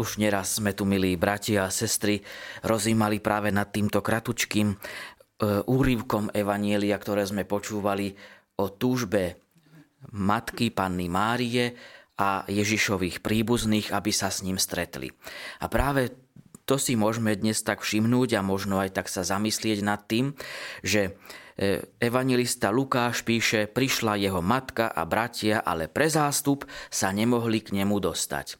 už neraz sme tu, milí bratia a sestry, rozímali práve nad týmto kratučkým e, úrivkom Evanielia, ktoré sme počúvali o túžbe matky Panny Márie a Ježišových príbuzných, aby sa s ním stretli. A práve to si môžeme dnes tak všimnúť a možno aj tak sa zamyslieť nad tým, že e, evangelista Lukáš píše, prišla jeho matka a bratia, ale pre zástup sa nemohli k nemu dostať.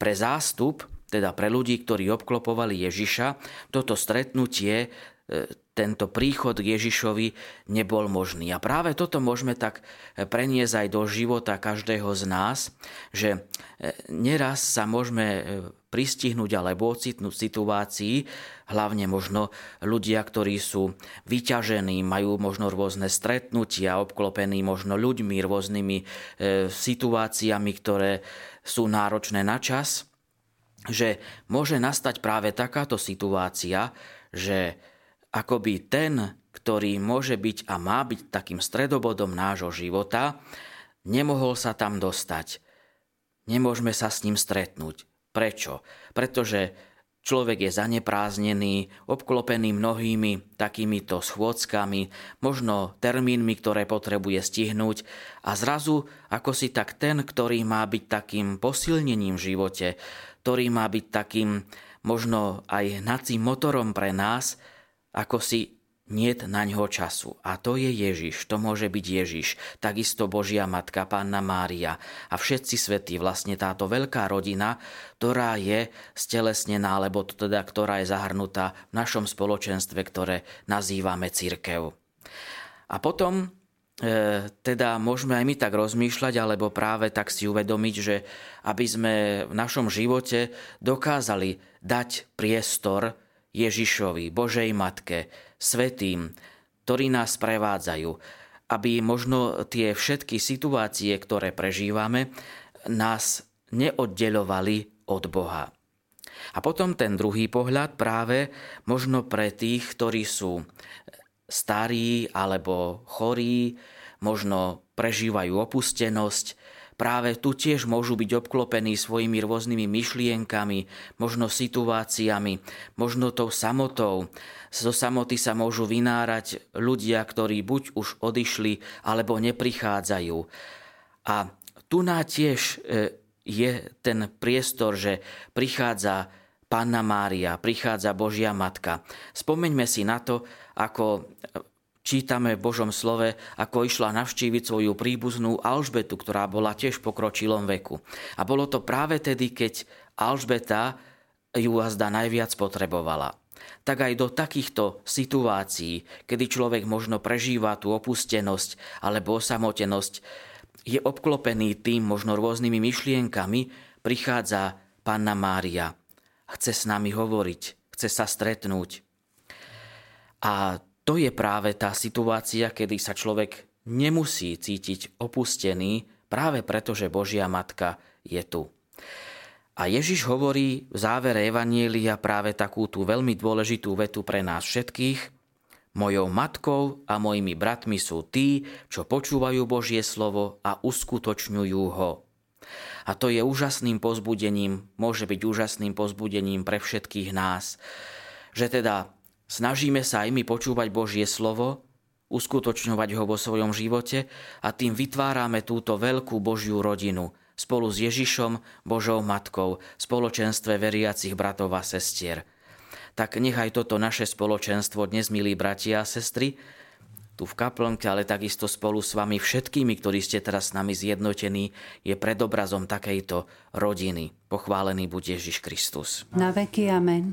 Pre zástup, teda pre ľudí, ktorí obklopovali Ježiša, toto stretnutie, e, tento príchod k Ježišovi nebol možný. A práve toto môžeme tak preniesť aj do života každého z nás, že e, neraz sa môžeme e, pristihnúť alebo ocitnúť situácii, hlavne možno ľudia, ktorí sú vyťažení, majú možno rôzne stretnutia, obklopení možno ľuďmi, rôznymi e, situáciami, ktoré sú náročné na čas, že môže nastať práve takáto situácia, že akoby ten, ktorý môže byť a má byť takým stredobodom nášho života, nemohol sa tam dostať. Nemôžeme sa s ním stretnúť. Prečo? Pretože Človek je zanepráznený, obklopený mnohými takýmito schôdzkami, možno termínmi, ktoré potrebuje stihnúť a zrazu ako si tak ten, ktorý má byť takým posilnením v živote, ktorý má byť takým možno aj hnacím motorom pre nás, ako si niet na ňo času. A to je Ježiš, to môže byť Ježiš, takisto Božia Matka, Panna Mária a všetci svetí, vlastne táto veľká rodina, ktorá je stelesnená, alebo teda, ktorá je zahrnutá v našom spoločenstve, ktoré nazývame církev. A potom e, teda môžeme aj my tak rozmýšľať, alebo práve tak si uvedomiť, že aby sme v našom živote dokázali dať priestor Ježišovi, Božej Matke, Svetým, ktorí nás prevádzajú, aby možno tie všetky situácie, ktoré prežívame, nás neoddelovali od Boha. A potom ten druhý pohľad práve možno pre tých, ktorí sú starí alebo chorí, možno prežívajú opustenosť, práve tu tiež môžu byť obklopení svojimi rôznymi myšlienkami, možno situáciami, možno tou samotou. Zo samoty sa môžu vynárať ľudia, ktorí buď už odišli, alebo neprichádzajú. A tu na tiež e, je ten priestor, že prichádza Panna Mária, prichádza Božia Matka. Spomeňme si na to, ako Čítame v Božom slove, ako išla navštíviť svoju príbuznú Alžbetu, ktorá bola tiež v pokročilom veku. A bolo to práve tedy, keď Alžbeta ju azda najviac potrebovala. Tak aj do takýchto situácií, kedy človek možno prežíva tú opustenosť alebo osamotenosť, je obklopený tým možno rôznymi myšlienkami, prichádza Panna Mária. Chce s nami hovoriť, chce sa stretnúť. A to je práve tá situácia, kedy sa človek nemusí cítiť opustený, práve preto, že Božia Matka je tu. A Ježiš hovorí v závere Evanielia práve takú tú veľmi dôležitú vetu pre nás všetkých. Mojou matkou a mojimi bratmi sú tí, čo počúvajú Božie slovo a uskutočňujú ho. A to je úžasným pozbudením, môže byť úžasným pozbudením pre všetkých nás, že teda Snažíme sa aj my počúvať Božie slovo, uskutočňovať ho vo svojom živote a tým vytvárame túto veľkú Božiu rodinu spolu s Ježišom, Božou Matkou, spoločenstve veriacich bratov a sestier. Tak nechaj toto naše spoločenstvo dnes, milí bratia a sestry, tu v kaplnke, ale takisto spolu s vami všetkými, ktorí ste teraz s nami zjednotení, je predobrazom takejto rodiny. Pochválený buď Ježiš Kristus. Na veky amen.